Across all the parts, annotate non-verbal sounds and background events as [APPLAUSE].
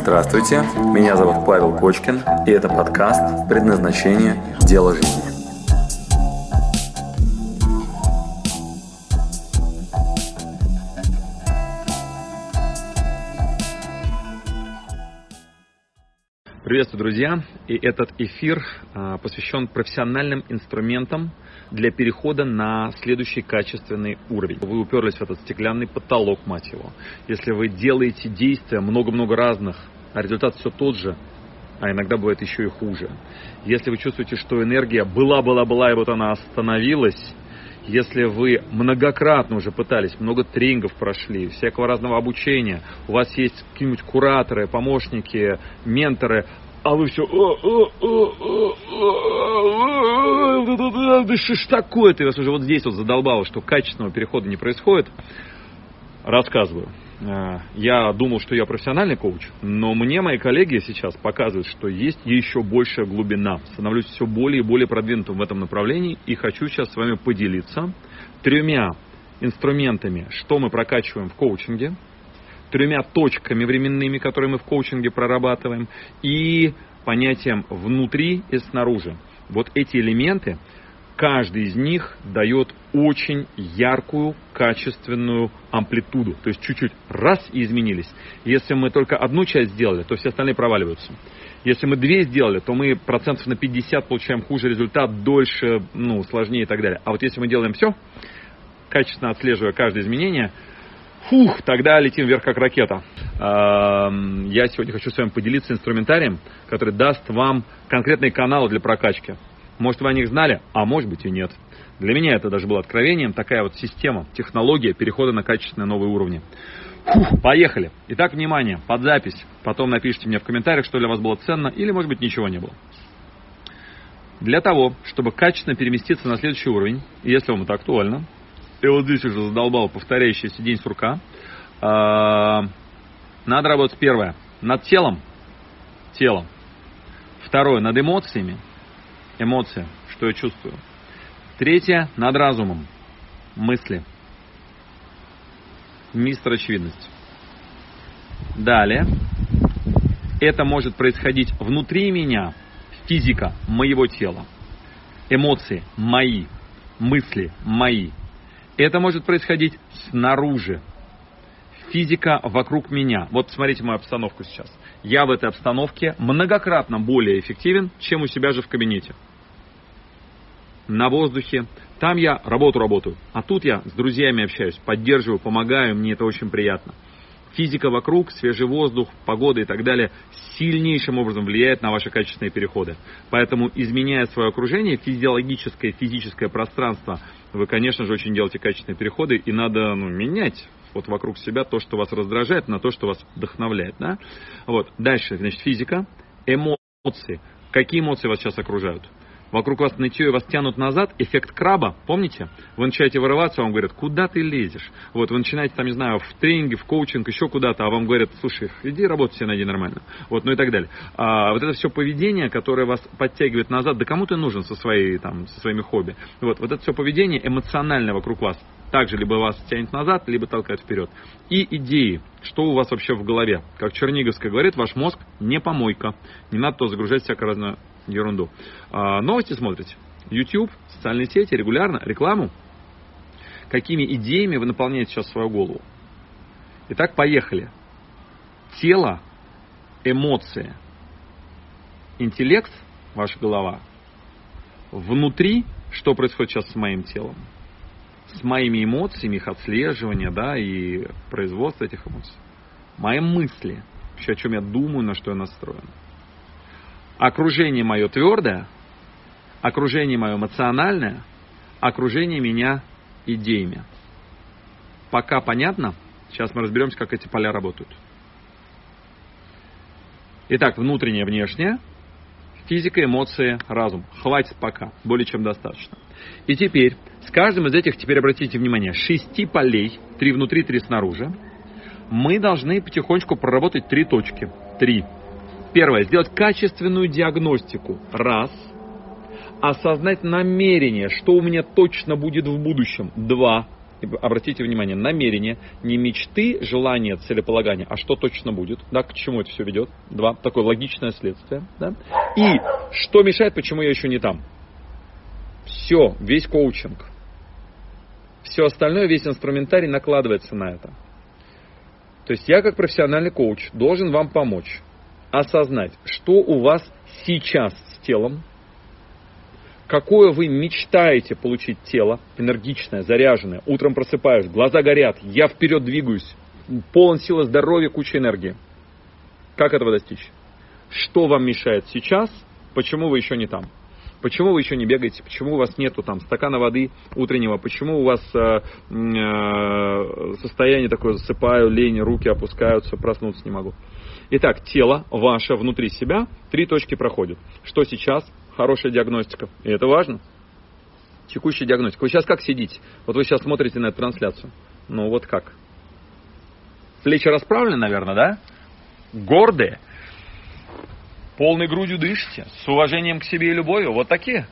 Здравствуйте, меня зовут Павел Кочкин, и это подкаст «Предназначение. Дело жизни». Приветствую, друзья! И этот эфир а, посвящен профессиональным инструментам для перехода на следующий качественный уровень. Вы уперлись в этот стеклянный потолок, мать его. Если вы делаете действия много-много разных, а результат все тот же, а иногда бывает еще и хуже. Если вы чувствуете, что энергия была-была-была, и вот она остановилась, если вы многократно уже пытались, много тренингов прошли, всякого разного обучения, у вас есть какие-нибудь кураторы, помощники, менторы, а вы все, да что ж такое-то, я вас уже вот здесь вот задолбало, что качественного перехода не происходит, рассказываю. Э, я думал, что я профессиональный коуч, но мне мои коллеги сейчас показывают, что есть еще большая глубина. Становлюсь все более и более продвинутым в этом направлении и хочу сейчас с вами поделиться тремя инструментами, что мы прокачиваем в коучинге, тремя точками временными, которые мы в коучинге прорабатываем, и понятием внутри и снаружи. Вот эти элементы каждый из них дает очень яркую, качественную амплитуду. То есть чуть-чуть раз и изменились. Если мы только одну часть сделали, то все остальные проваливаются. Если мы две сделали, то мы процентов на 50 получаем хуже результат, дольше, ну, сложнее и так далее. А вот если мы делаем все, качественно отслеживая каждое изменение, фух, тогда летим вверх как ракета. Я сегодня хочу с вами поделиться инструментарием, который даст вам конкретные каналы для прокачки. Может, вы о них знали, а может быть и нет. Для меня это даже было откровением, такая вот система, технология перехода на качественные новые уровни. Фух, поехали. Итак, внимание, под запись. Потом напишите мне в комментариях, что для вас было ценно, или, может быть, ничего не было. Для того, чтобы качественно переместиться на следующий уровень, если вам это актуально, и вот здесь уже задолбал повторяющийся день сурка, а, надо работать первое, над телом, телом. Второе, над эмоциями, эмоция, что я чувствую. Третье, над разумом, мысли. Мистер очевидность. Далее, это может происходить внутри меня, физика моего тела, эмоции мои, мысли мои. Это может происходить снаружи, физика вокруг меня. Вот смотрите мою обстановку сейчас. Я в этой обстановке многократно более эффективен, чем у себя же в кабинете на воздухе. Там я работу работаю, а тут я с друзьями общаюсь, поддерживаю, помогаю, мне это очень приятно. Физика вокруг, свежий воздух, погода и так далее сильнейшим образом влияет на ваши качественные переходы. Поэтому, изменяя свое окружение, физиологическое, физическое пространство, вы, конечно же, очень делаете качественные переходы, и надо ну, менять вот вокруг себя то, что вас раздражает, на то, что вас вдохновляет. Да? Вот. Дальше, значит, физика, эмоции. Какие эмоции вас сейчас окружают? Вокруг вас нытье и вас тянут назад, эффект краба, помните? Вы начинаете вырываться, вам говорят, куда ты лезешь? Вот, вы начинаете, там, не знаю, в тренинге, в коучинг, еще куда-то, а вам говорят, слушай, иди работать себе найди нормально. Вот, ну и так далее. А, вот это все поведение, которое вас подтягивает назад, да кому ты нужен со, своей, там, со своими хобби? Вот, вот это все поведение эмоциональное вокруг вас, также либо вас тянет назад, либо толкает вперед. И идеи, что у вас вообще в голове. Как Черниговская говорит, ваш мозг не помойка. Не надо то загружать всякое разное ерунду. А, новости смотрите. YouTube, социальные сети, регулярно, рекламу. Какими идеями вы наполняете сейчас свою голову? Итак, поехали. Тело, эмоции, интеллект, ваша голова. Внутри, что происходит сейчас с моим телом? С моими эмоциями, их отслеживание, да, и производство этих эмоций. Мои мысли, вообще о чем я думаю, на что я настроен окружение мое твердое, окружение мое эмоциональное, окружение меня идеями. Пока понятно? Сейчас мы разберемся, как эти поля работают. Итак, внутреннее, внешнее, физика, эмоции, разум. Хватит пока, более чем достаточно. И теперь, с каждым из этих, теперь обратите внимание, шести полей, три внутри, три снаружи, мы должны потихонечку проработать три точки. Три. Первое. Сделать качественную диагностику. Раз. Осознать намерение, что у меня точно будет в будущем. Два. обратите внимание, намерение, не мечты, желание, целеполагание, а что точно будет, да, к чему это все ведет. Два, такое логичное следствие. Да? И что мешает, почему я еще не там. Все, весь коучинг. Все остальное, весь инструментарий накладывается на это. То есть я как профессиональный коуч должен вам помочь осознать, что у вас сейчас с телом, какое вы мечтаете получить тело, энергичное, заряженное, утром просыпаюсь, глаза горят, я вперед двигаюсь, полон силы здоровья, куча энергии. Как этого достичь? Что вам мешает сейчас, почему вы еще не там? Почему вы еще не бегаете? Почему у вас нету там стакана воды утреннего? Почему у вас э, э, состояние такое засыпаю, лень, руки опускаются, проснуться не могу? Итак, тело ваше внутри себя, три точки проходят. Что сейчас? Хорошая диагностика. И это важно. Текущая диагностика. Вы сейчас как сидите? Вот вы сейчас смотрите на эту трансляцию. Ну вот как? Плечи расправлены, наверное, да? Гордые. Полной грудью дышите. С уважением к себе и любовью. Вот такие.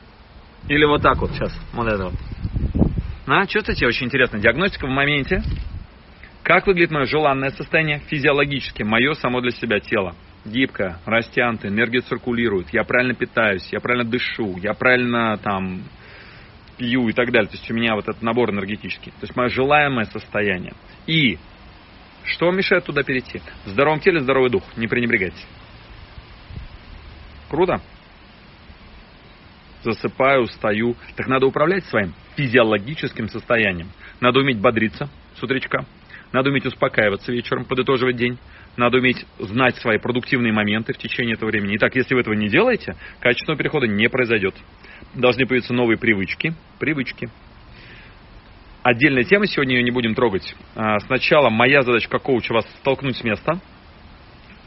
Или вот так вот сейчас. Вот это вот. А, чувствуете? Очень интересно. Диагностика в моменте. Как выглядит мое желанное состояние физиологически, мое само для себя тело? Гибкое, растянутое, энергия циркулирует, я правильно питаюсь, я правильно дышу, я правильно там пью и так далее. То есть у меня вот этот набор энергетический. То есть мое желаемое состояние. И что мешает туда перейти? В здоровом теле здоровый дух. Не пренебрегайте. Круто? Засыпаю, устаю. Так надо управлять своим физиологическим состоянием. Надо уметь бодриться с утречка. Надо уметь успокаиваться вечером, подытоживать день. Надо уметь знать свои продуктивные моменты в течение этого времени. Итак, если вы этого не делаете, качественного перехода не произойдет. Должны появиться новые привычки. Привычки. Отдельная тема, сегодня ее не будем трогать. А, сначала моя задача как коуча вас столкнуть с места.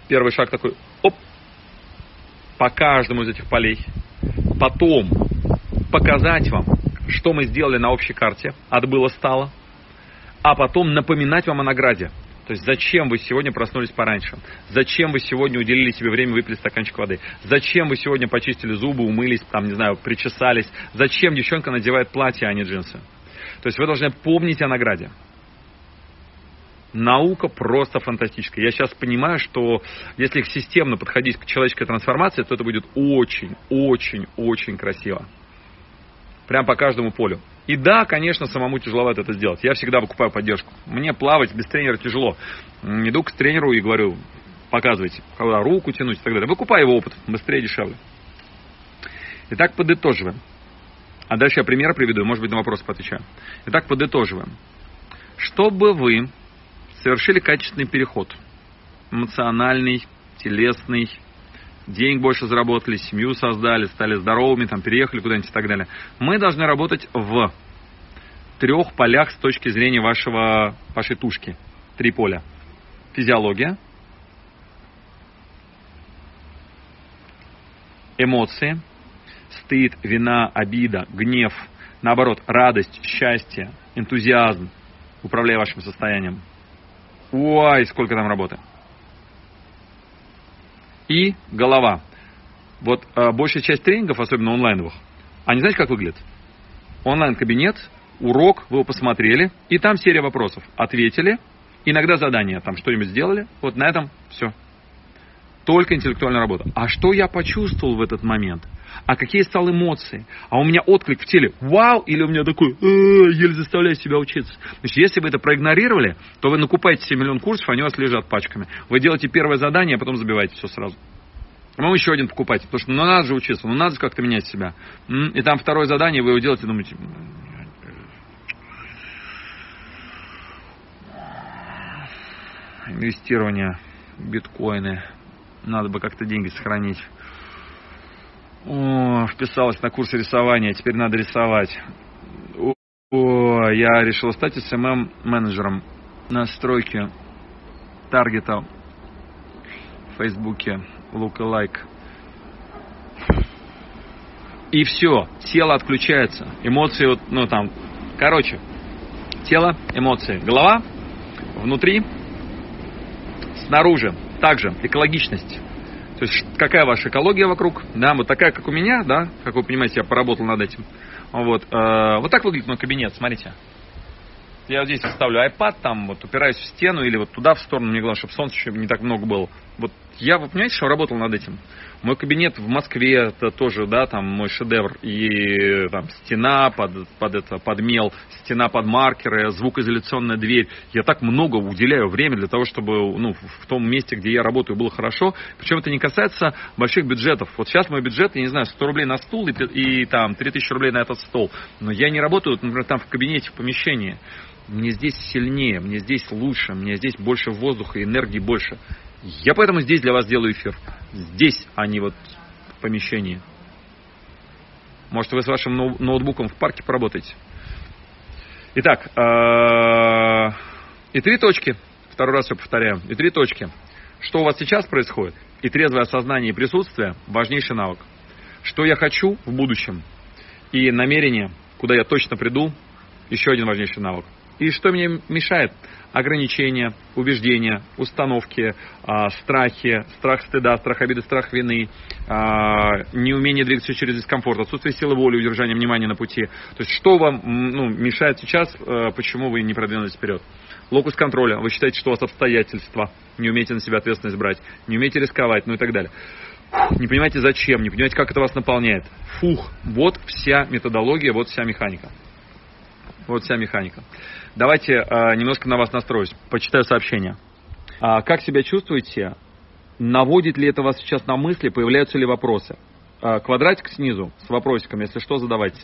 Первый шаг такой, оп, по каждому из этих полей. Потом показать вам, что мы сделали на общей карте, от было стало а потом напоминать вам о награде. То есть зачем вы сегодня проснулись пораньше? Зачем вы сегодня уделили себе время выпить стаканчик воды? Зачем вы сегодня почистили зубы, умылись, там, не знаю, причесались? Зачем девчонка надевает платье, а не джинсы? То есть вы должны помнить о награде. Наука просто фантастическая. Я сейчас понимаю, что если системно подходить к человеческой трансформации, то это будет очень, очень, очень красиво. Прям по каждому полю. И да, конечно, самому тяжеловато это сделать. Я всегда выкупаю поддержку. Мне плавать без тренера тяжело. Иду к тренеру и говорю, показывайте, когда руку тянуть и так далее. Выкупай его опыт, быстрее, дешевле. Итак, подытоживаем. А дальше я пример приведу, может быть, на вопросы поотвечаю. Итак, подытоживаем. Чтобы вы совершили качественный переход, эмоциональный, телесный, денег больше заработали, семью создали, стали здоровыми, там, переехали куда-нибудь и так далее. Мы должны работать в трех полях с точки зрения вашего, вашей тушки. Три поля. Физиология, эмоции, стыд, вина, обида, гнев, наоборот, радость, счастье, энтузиазм, управляя вашим состоянием. Ой, сколько там работы и голова. Вот э, большая часть тренингов, особенно онлайновых, они знаете, как выглядят? Онлайн-кабинет, урок, вы его посмотрели, и там серия вопросов. Ответили, иногда задания, там что-нибудь сделали, вот на этом все. Только интеллектуальная работа. А что я почувствовал в этот момент? А какие стал эмоции? А у меня отклик в теле «Вау!» или у меня такой «Э, «Еле заставляю себя учиться». Значит, если вы это проигнорировали, то вы накупаете себе миллион курсов, они у вас лежат пачками. Вы делаете первое задание, а потом забиваете все сразу. А потом еще один покупайте, потому что ну надо же учиться, ну надо же как-то менять себя. И там второе задание, вы его делаете, думаете, инвестирование, биткоины, надо бы как-то деньги сохранить. О, вписалась на курсы рисования, теперь надо рисовать. О, я решил стать SMM-менеджером настройки таргета в Фейсбуке, lookalike. И все, тело отключается, эмоции, вот, ну там, короче, тело, эмоции, голова, внутри, снаружи, также экологичность. То есть какая ваша экология вокруг, да, вот такая, как у меня, да, как вы понимаете, я поработал над этим. Вот, э, вот так выглядит мой кабинет, смотрите. я здесь ставлю iPad, там вот упираюсь в стену или вот туда в сторону, мне главное, чтобы солнца еще не так много было. Вот я, вы понимаете, что работал над этим? Мой кабинет в Москве, это тоже, да, там мой шедевр. И там стена под, под, это, под мел, стена под маркеры, звукоизоляционная дверь. Я так много уделяю времени для того, чтобы ну, в том месте, где я работаю, было хорошо. Причем это не касается больших бюджетов. Вот сейчас мой бюджет, я не знаю, 100 рублей на стул и, и там 3000 рублей на этот стол. Но я не работаю, например, там в кабинете, в помещении мне здесь сильнее, мне здесь лучше, мне здесь больше воздуха, энергии больше. Я поэтому здесь для вас делаю эфир. Здесь, а не вот в помещении. Может, вы с вашим ноутбуком в парке поработаете. Итак, э, и три точки. Второй раз все повторяю. И три точки. Что у вас сейчас происходит? И трезвое осознание и присутствие – важнейший навык. Что я хочу в будущем? И намерение, куда я точно приду – еще один важнейший навык. И что мне мешает? Ограничения, убеждения, установки, э, страхи, страх стыда, страх обиды, страх вины, э, неумение двигаться через дискомфорт, отсутствие силы воли, удержание внимания на пути. То есть что вам ну, мешает сейчас, э, почему вы не продвинулись вперед? Локус контроля. Вы считаете, что у вас обстоятельства, не умеете на себя ответственность брать, не умеете рисковать, ну и так далее. Не понимаете зачем, не понимаете, как это вас наполняет. Фух, вот вся методология, вот вся механика. Вот вся механика. Давайте э, немножко на вас настроюсь. Почитаю сообщение. А, как себя чувствуете? Наводит ли это вас сейчас на мысли? Появляются ли вопросы? А, квадратик снизу с вопросиком, если что, задавайте.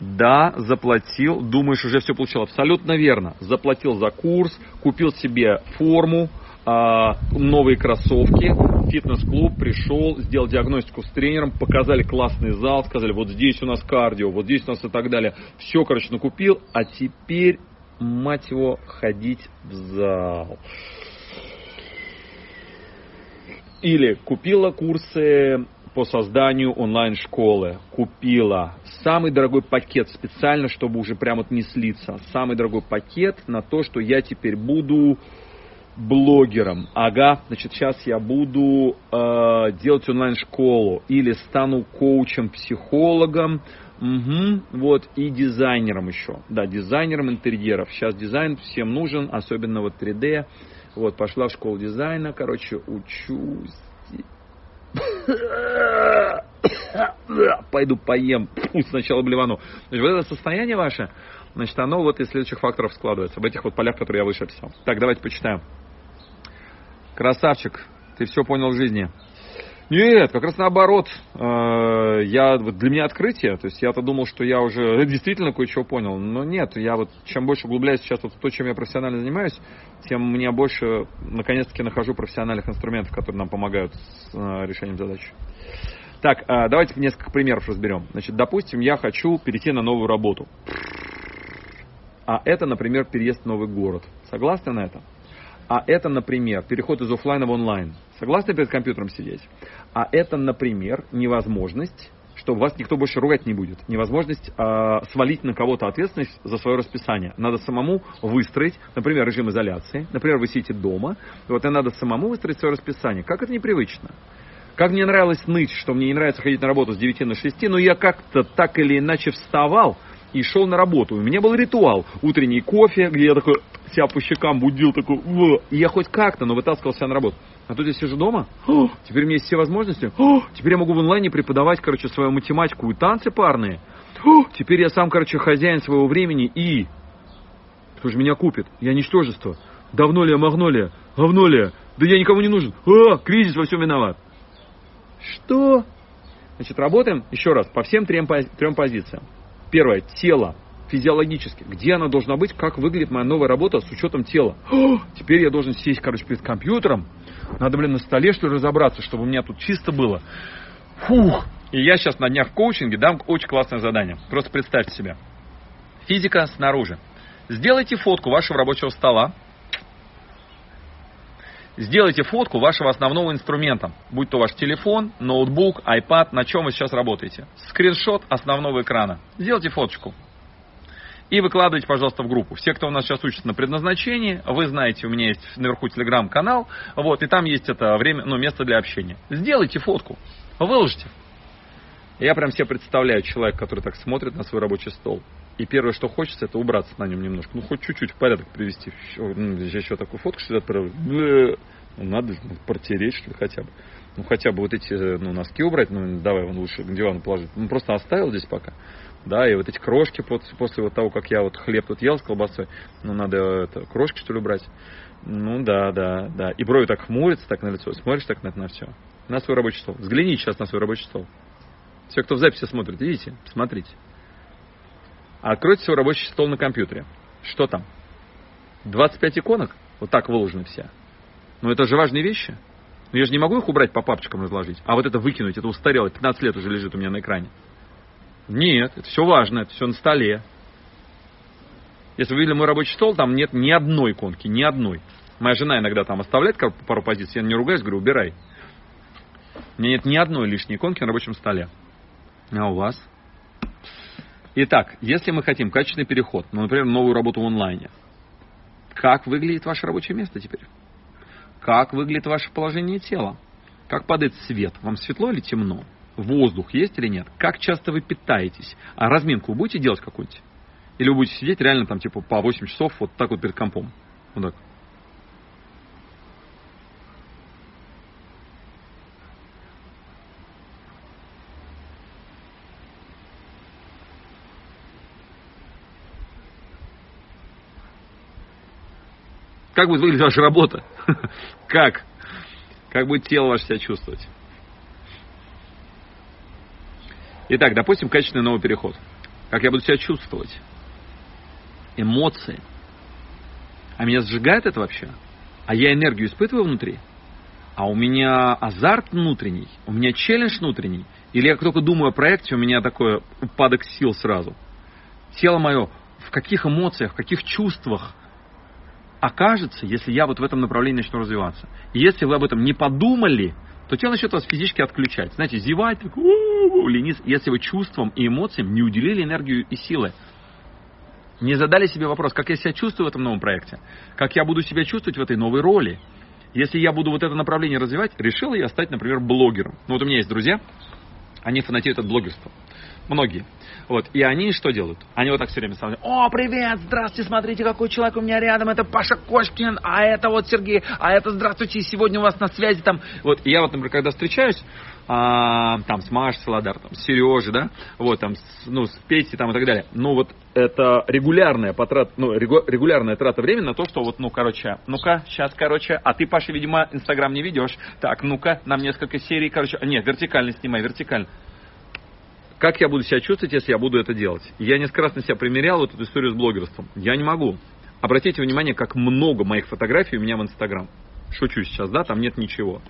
Да, заплатил. Думаешь, уже все получил? Абсолютно верно. Заплатил за курс, купил себе форму, новые кроссовки, фитнес-клуб, пришел, сделал диагностику с тренером, показали классный зал, сказали, вот здесь у нас кардио, вот здесь у нас и так далее. Все, короче, накупил, а теперь, мать его, ходить в зал. Или купила курсы по созданию онлайн-школы. Купила самый дорогой пакет специально, чтобы уже прям вот не слиться. Самый дорогой пакет на то, что я теперь буду блогером. Ага, значит, сейчас я буду э, делать онлайн-школу или стану коучем, психологом, угу, вот, и дизайнером еще. Да, дизайнером интерьеров. Сейчас дизайн всем нужен, особенно вот 3D. Вот, пошла в школу дизайна, короче, учусь. [COUGHS] Пойду поем, сначала блевану. Значит, вот это состояние ваше, значит, оно вот из следующих факторов складывается, в этих вот полях, которые я выше описал. Так, давайте почитаем. Красавчик, ты все понял в жизни. Нет, как раз наоборот. Э, я, для меня открытие. То есть я-то думал, что я уже [LAUGHS] действительно кое-что понял. Но нет, я вот чем больше углубляюсь сейчас вот в то, чем я профессионально занимаюсь, тем мне больше, наконец-таки, нахожу профессиональных инструментов, которые нам помогают с э, решением задач. Так, э, давайте несколько примеров разберем. Значит, допустим, я хочу перейти на новую работу. А это, например, переезд в новый город. Согласны на это? А это, например, переход из офлайна в онлайн. Согласны перед компьютером сидеть? А это, например, невозможность что вас никто больше ругать не будет. Невозможность э, свалить на кого-то ответственность за свое расписание. Надо самому выстроить, например, режим изоляции. Например, вы сидите дома, и вот и надо самому выстроить свое расписание. Как это непривычно? Как мне нравилось ныть, что мне не нравится ходить на работу с 9 на 6, но я как-то так или иначе вставал, и шел на работу. У меня был ритуал. Утренний кофе, где я такой себя по щекам будил, такой, и я хоть как-то, но вытаскивал себя на работу. А тут я сижу дома, [GASPS] О, теперь у меня есть все возможности, О, теперь я могу в онлайне преподавать, короче, свою математику и танцы парные. О, теперь я сам, короче, хозяин своего времени и... Кто же меня купит? Я ничтожество. Давно ли я, магно ли я, говно ли я? Да я никому не нужен. А, кризис во всем виноват. Что? Значит, работаем еще раз по всем трем, трем позициям. Первое, тело, физиологически. Где она должна быть, как выглядит моя новая работа с учетом тела. О, теперь я должен сесть, короче, перед компьютером. Надо, блин, на столе, что ли, разобраться, чтобы у меня тут чисто было. Фух. И я сейчас на днях в коучинге дам очень классное задание. Просто представьте себе. Физика снаружи. Сделайте фотку вашего рабочего стола, Сделайте фотку вашего основного инструмента, будь то ваш телефон, ноутбук, iPad, на чем вы сейчас работаете. Скриншот основного экрана. Сделайте фоточку. И выкладывайте, пожалуйста, в группу. Все, кто у нас сейчас учится на предназначении, вы знаете, у меня есть наверху телеграм-канал, вот, и там есть это время, ну, место для общения. Сделайте фотку, выложите. Я прям себе представляю человека, который так смотрит на свой рабочий стол. И первое, что хочется, это убраться на нем немножко. Ну, хоть чуть-чуть в порядок привести. Ну, я еще такую фотку что-то отправил. Ну, надо ну, протереть, что ли, хотя бы. Ну, хотя бы вот эти ну, носки убрать, ну, давай вон лучше к дивану положить. Ну, просто оставил здесь пока. Да, и вот эти крошки после, после вот того, как я вот хлеб тут ел с колбасой, ну, надо это, крошки, что ли, убрать. Ну, да, да, да. И брови так хмурятся, так на лицо, смотришь так на это на все. На свой рабочий стол. Взгляни сейчас на свой рабочий стол. Все, кто в записи смотрит, видите? Смотрите. Откройте свой рабочий стол на компьютере. Что там? 25 иконок? Вот так выложены все. Но это же важные вещи. Но я же не могу их убрать по папочкам разложить. А вот это выкинуть, это устарело. 15 лет уже лежит у меня на экране. Нет, это все важно, это все на столе. Если вы видели мой рабочий стол, там нет ни одной иконки, ни одной. Моя жена иногда там оставляет пару позиций, я не ругаюсь, говорю, убирай. У меня нет ни одной лишней иконки на рабочем столе. А у вас? Итак, если мы хотим качественный переход, ну, например, новую работу в онлайне, как выглядит ваше рабочее место теперь? Как выглядит ваше положение тела? Как падает свет? Вам светло или темно? Воздух есть или нет? Как часто вы питаетесь? А разминку вы будете делать какую-нибудь? Или вы будете сидеть реально там типа по 8 часов вот так вот перед компом? Вот так. Как будет выглядеть ваша работа? [LAUGHS] Как? Как будет тело ваше себя чувствовать? Итак, допустим, качественный новый переход. Как я буду себя чувствовать? Эмоции. А меня сжигает это вообще? А я энергию испытываю внутри? А у меня азарт внутренний? У меня челлендж внутренний? Или я только думаю о проекте, у меня такой упадок сил сразу? Тело мое в каких эмоциях, в каких чувствах – окажется, если я вот в этом направлении начну развиваться. И если вы об этом не подумали, то тело начнет вас физически отключать. Знаете, зевать, так, лениться, если вы чувствам и эмоциям не уделили энергию и силы. Не задали себе вопрос, как я себя чувствую в этом новом проекте, как я буду себя чувствовать в этой новой роли. Если я буду вот это направление развивать, решил я стать, например, блогером. Ну вот у меня есть друзья, они фанатеют от блогерства. Многие. Вот. И они что делают? Они вот так все время ставят. О, привет, здравствуйте, смотрите, какой человек у меня рядом. Это Паша Кошкин, а это вот Сергей, а это здравствуйте, сегодня у вас на связи там. Вот. И я вот, например, когда встречаюсь, а, там, с Машей Солодар, там, с Сережей, да, вот, там, с, ну, с Петей, там, и так далее. Ну, вот, это регулярная потрат, ну, регулярная трата времени на то, что вот, ну, короче, ну-ка, сейчас, короче, а ты, Паша, видимо, Инстаграм не ведешь. Так, ну-ка, нам несколько серий, короче, нет, вертикально снимай, вертикально как я буду себя чувствовать, если я буду это делать? Я несколько раз на себя примерял вот эту историю с блогерством. Я не могу. Обратите внимание, как много моих фотографий у меня в Инстаграм. Шучу сейчас, да, там нет ничего.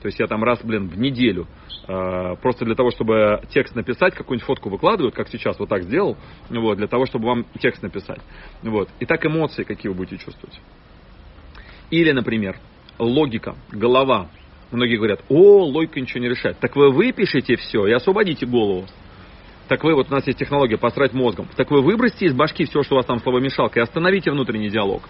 То есть я там раз, блин, в неделю, э, просто для того, чтобы текст написать, какую-нибудь фотку выкладывают, как сейчас вот так сделал, вот, для того, чтобы вам текст написать. Вот. И так эмоции, какие вы будете чувствовать. Или, например, логика, голова. Многие говорят, о, логика ничего не решает. Так вы выпишите все и освободите голову. Так вы, вот у нас есть технология посрать мозгом. Так вы выбросьте из башки все, что у вас там словомешалка, и остановите внутренний диалог.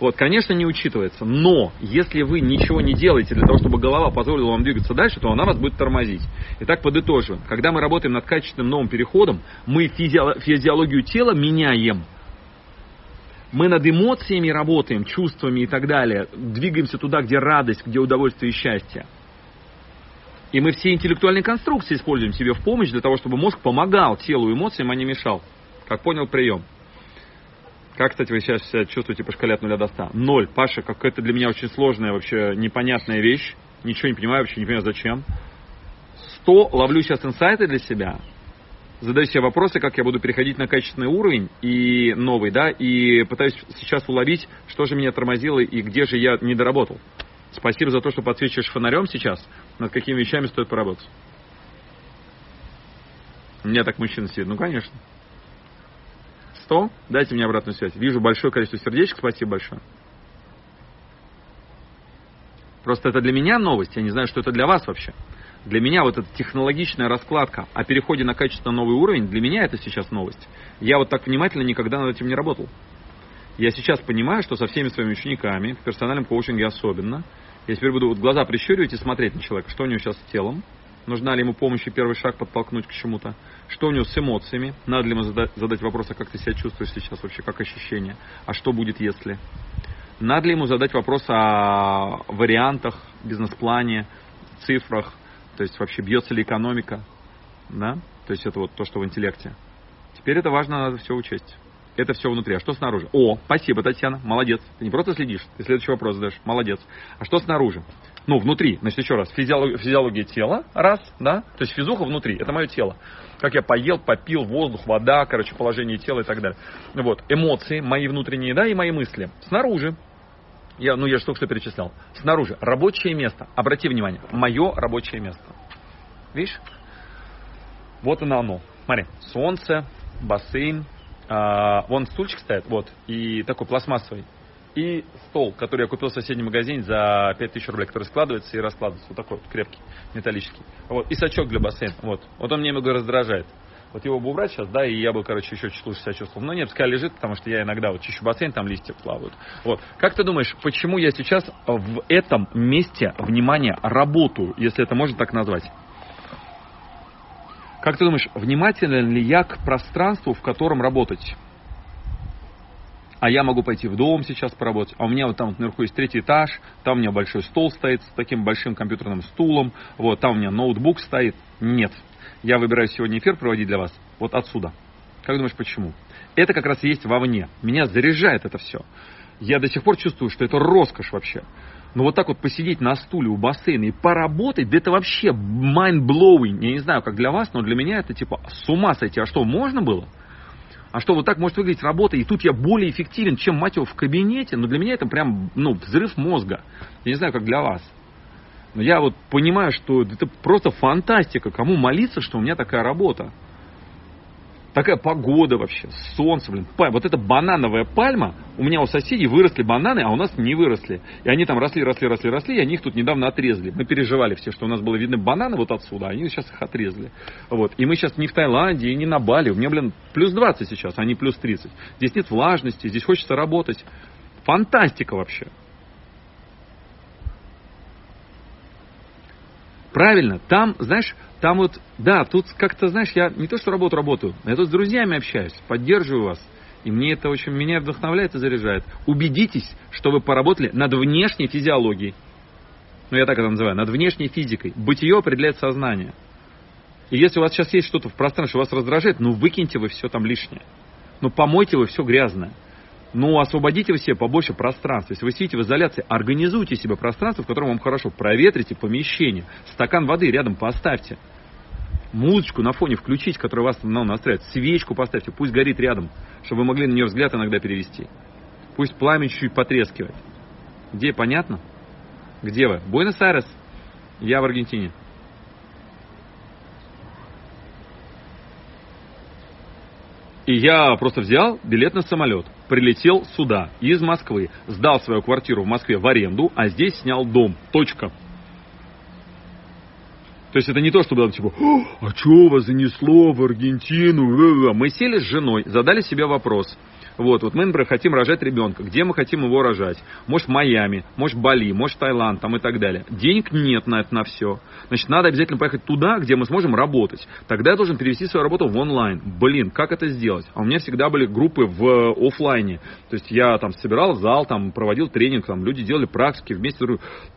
Вот, конечно, не учитывается, но если вы ничего не делаете для того, чтобы голова позволила вам двигаться дальше, то она вас будет тормозить. Итак, подытоживаем. Когда мы работаем над качественным новым переходом, мы физиологию тела меняем. Мы над эмоциями работаем, чувствами и так далее. Двигаемся туда, где радость, где удовольствие и счастье. И мы все интеллектуальные конструкции используем себе в помощь для того, чтобы мозг помогал телу и эмоциям, а не мешал. Как понял прием. Как, кстати, вы сейчас себя чувствуете по шкале от 0 до 100? Ноль. Паша, как это для меня очень сложная, вообще непонятная вещь. Ничего не понимаю, вообще не понимаю, зачем. 100. Ловлю сейчас инсайты для себя. Задаю себе вопросы, как я буду переходить на качественный уровень и новый, да, и пытаюсь сейчас уловить, что же меня тормозило и где же я не доработал. Спасибо за то, что подсвечиваешь фонарем сейчас, над какими вещами стоит поработать. У меня так мужчина сидит. Ну, конечно. Сто? Дайте мне обратную связь. Вижу большое количество сердечек. Спасибо большое. Просто это для меня новость. Я не знаю, что это для вас вообще. Для меня вот эта технологичная раскладка о переходе на качественно новый уровень, для меня это сейчас новость. Я вот так внимательно никогда над этим не работал. Я сейчас понимаю, что со всеми своими учениками, в персональном коучинге особенно, я теперь буду вот глаза прищуривать и смотреть на человека, что у него сейчас с телом, нужна ли ему помощь и первый шаг подтолкнуть к чему-то, что у него с эмоциями, надо ли ему задать, задать вопрос, а как ты себя чувствуешь сейчас вообще, как ощущение, а что будет если. Надо ли ему задать вопрос о вариантах, бизнес-плане, цифрах, то есть вообще бьется ли экономика, да, то есть это вот то, что в интеллекте. Теперь это важно, надо все учесть. Это все внутри. А что снаружи? О, спасибо, Татьяна, молодец. Ты не просто следишь, ты следующий вопрос задаешь. Молодец. А что снаружи? Ну, внутри, значит, еще раз, физиология, физиология тела, раз, да, то есть физуха внутри, это мое тело. Как я поел, попил, воздух, вода, короче, положение тела и так далее. Вот, эмоции, мои внутренние, да, и мои мысли. Снаружи, я, ну, я же только что перечислял. Снаружи, рабочее место. Обрати внимание, мое рабочее место. Видишь? Вот оно оно. Смотри, солнце, бассейн, а, вон стульчик стоит, вот, и такой пластмассовый. И стол, который я купил в соседнем магазине за 5000 рублей, который складывается и раскладывается. Вот такой вот крепкий, металлический. Вот. И сачок для бассейна. Вот. Вот он мне немного раздражает. Вот его бы убрать сейчас, да, и я бы, короче, еще чуть лучше себя чувствовал. Но нет, пускай лежит, потому что я иногда вот чищу бассейн, там листья плавают. Вот. Как ты думаешь, почему я сейчас в этом месте, внимание, работаю, если это можно так назвать? Как ты думаешь, внимателен ли я к пространству, в котором работать? а я могу пойти в дом сейчас поработать, а у меня вот там вот наверху есть третий этаж, там у меня большой стол стоит с таким большим компьютерным стулом, вот, там у меня ноутбук стоит. Нет, я выбираю сегодня эфир проводить для вас вот отсюда. Как думаешь, почему? Это как раз есть вовне. Меня заряжает это все. Я до сих пор чувствую, что это роскошь вообще. Но вот так вот посидеть на стуле у бассейна и поработать, да это вообще mind-blowing. Я не знаю, как для вас, но для меня это типа с ума сойти. А что, можно было? А что вот так может выглядеть работа, и тут я более эффективен, чем, мать его, в кабинете, но для меня это прям, ну, взрыв мозга. Я не знаю, как для вас. Но я вот понимаю, что это просто фантастика, кому молиться, что у меня такая работа. Такая погода вообще, солнце, блин. Вот эта банановая пальма, у меня у соседей выросли бананы, а у нас не выросли. И они там росли, росли, росли, росли, и они их тут недавно отрезали. Мы переживали все, что у нас было видно бананы вот отсюда, они сейчас их отрезали. Вот. И мы сейчас не в Таиланде и не на Бали. У меня, блин, плюс 20 сейчас, а не плюс 30. Здесь нет влажности, здесь хочется работать. Фантастика вообще. Правильно, там, знаешь, там вот, да, тут как-то, знаешь, я не то что работу работаю, я тут с друзьями общаюсь, поддерживаю вас. И мне это очень, меня вдохновляет и заряжает. Убедитесь, что вы поработали над внешней физиологией. Ну, я так это называю, над внешней физикой. Бытие определяет сознание. И если у вас сейчас есть что-то в пространстве, что вас раздражает, ну, выкиньте вы все там лишнее. Ну, помойте вы все грязное. Ну, освободите вы себе побольше пространства. Если вы сидите в изоляции, организуйте себе пространство, в котором вам хорошо. Проветрите помещение. Стакан воды рядом поставьте. Музычку на фоне включить, которая вас ну, настраивает. Свечку поставьте, пусть горит рядом, чтобы вы могли на нее взгляд иногда перевести. Пусть пламя чуть-чуть потрескивает. Где, понятно? Где вы? Буэнос-Айрес. Я в Аргентине. И я просто взял билет на самолет, прилетел сюда, из Москвы, сдал свою квартиру в Москве в аренду, а здесь снял дом. Точка. То есть это не то, что было типа, а что вас занесло в Аргентину? Мы сели с женой, задали себе вопрос – вот, вот мы, например, хотим рожать ребенка. Где мы хотим его рожать? Может, Майами, может, Бали, может, Таиланд там и так далее. Денег нет на это на все. Значит, надо обязательно поехать туда, где мы сможем работать. Тогда я должен перевести свою работу в онлайн. Блин, как это сделать? А у меня всегда были группы в э, офлайне. То есть я там собирал зал, там проводил тренинг, там люди делали практики вместе.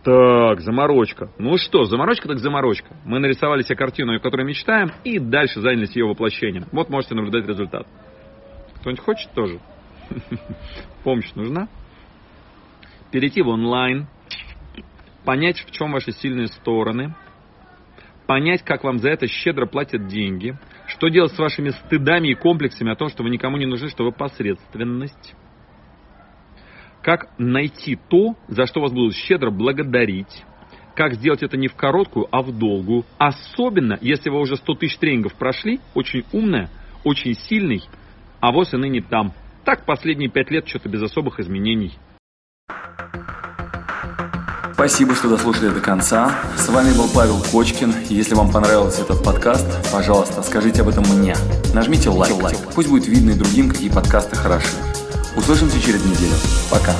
Так, заморочка. Ну что, заморочка так заморочка. Мы нарисовали себе картину, о которой мечтаем, и дальше занялись ее воплощением. Вот можете наблюдать результат. Кто-нибудь хочет тоже? [LAUGHS] Помощь нужна? Перейти в онлайн, понять, в чем ваши сильные стороны, понять, как вам за это щедро платят деньги, что делать с вашими стыдами и комплексами о том, что вы никому не нужны, что вы посредственность, как найти то, за что вас будут щедро благодарить, как сделать это не в короткую, а в долгую, особенно если вы уже 100 тысяч тренингов прошли, очень умная, очень сильный, а вот и ныне там – так последние пять лет что-то без особых изменений. Спасибо, что дослушали до конца. С вами был Павел Кочкин. Если вам понравился этот подкаст, пожалуйста, скажите об этом мне. Нажмите лайк. Пусть будет видно и другим, какие подкасты хороши. Услышимся через неделю. Пока.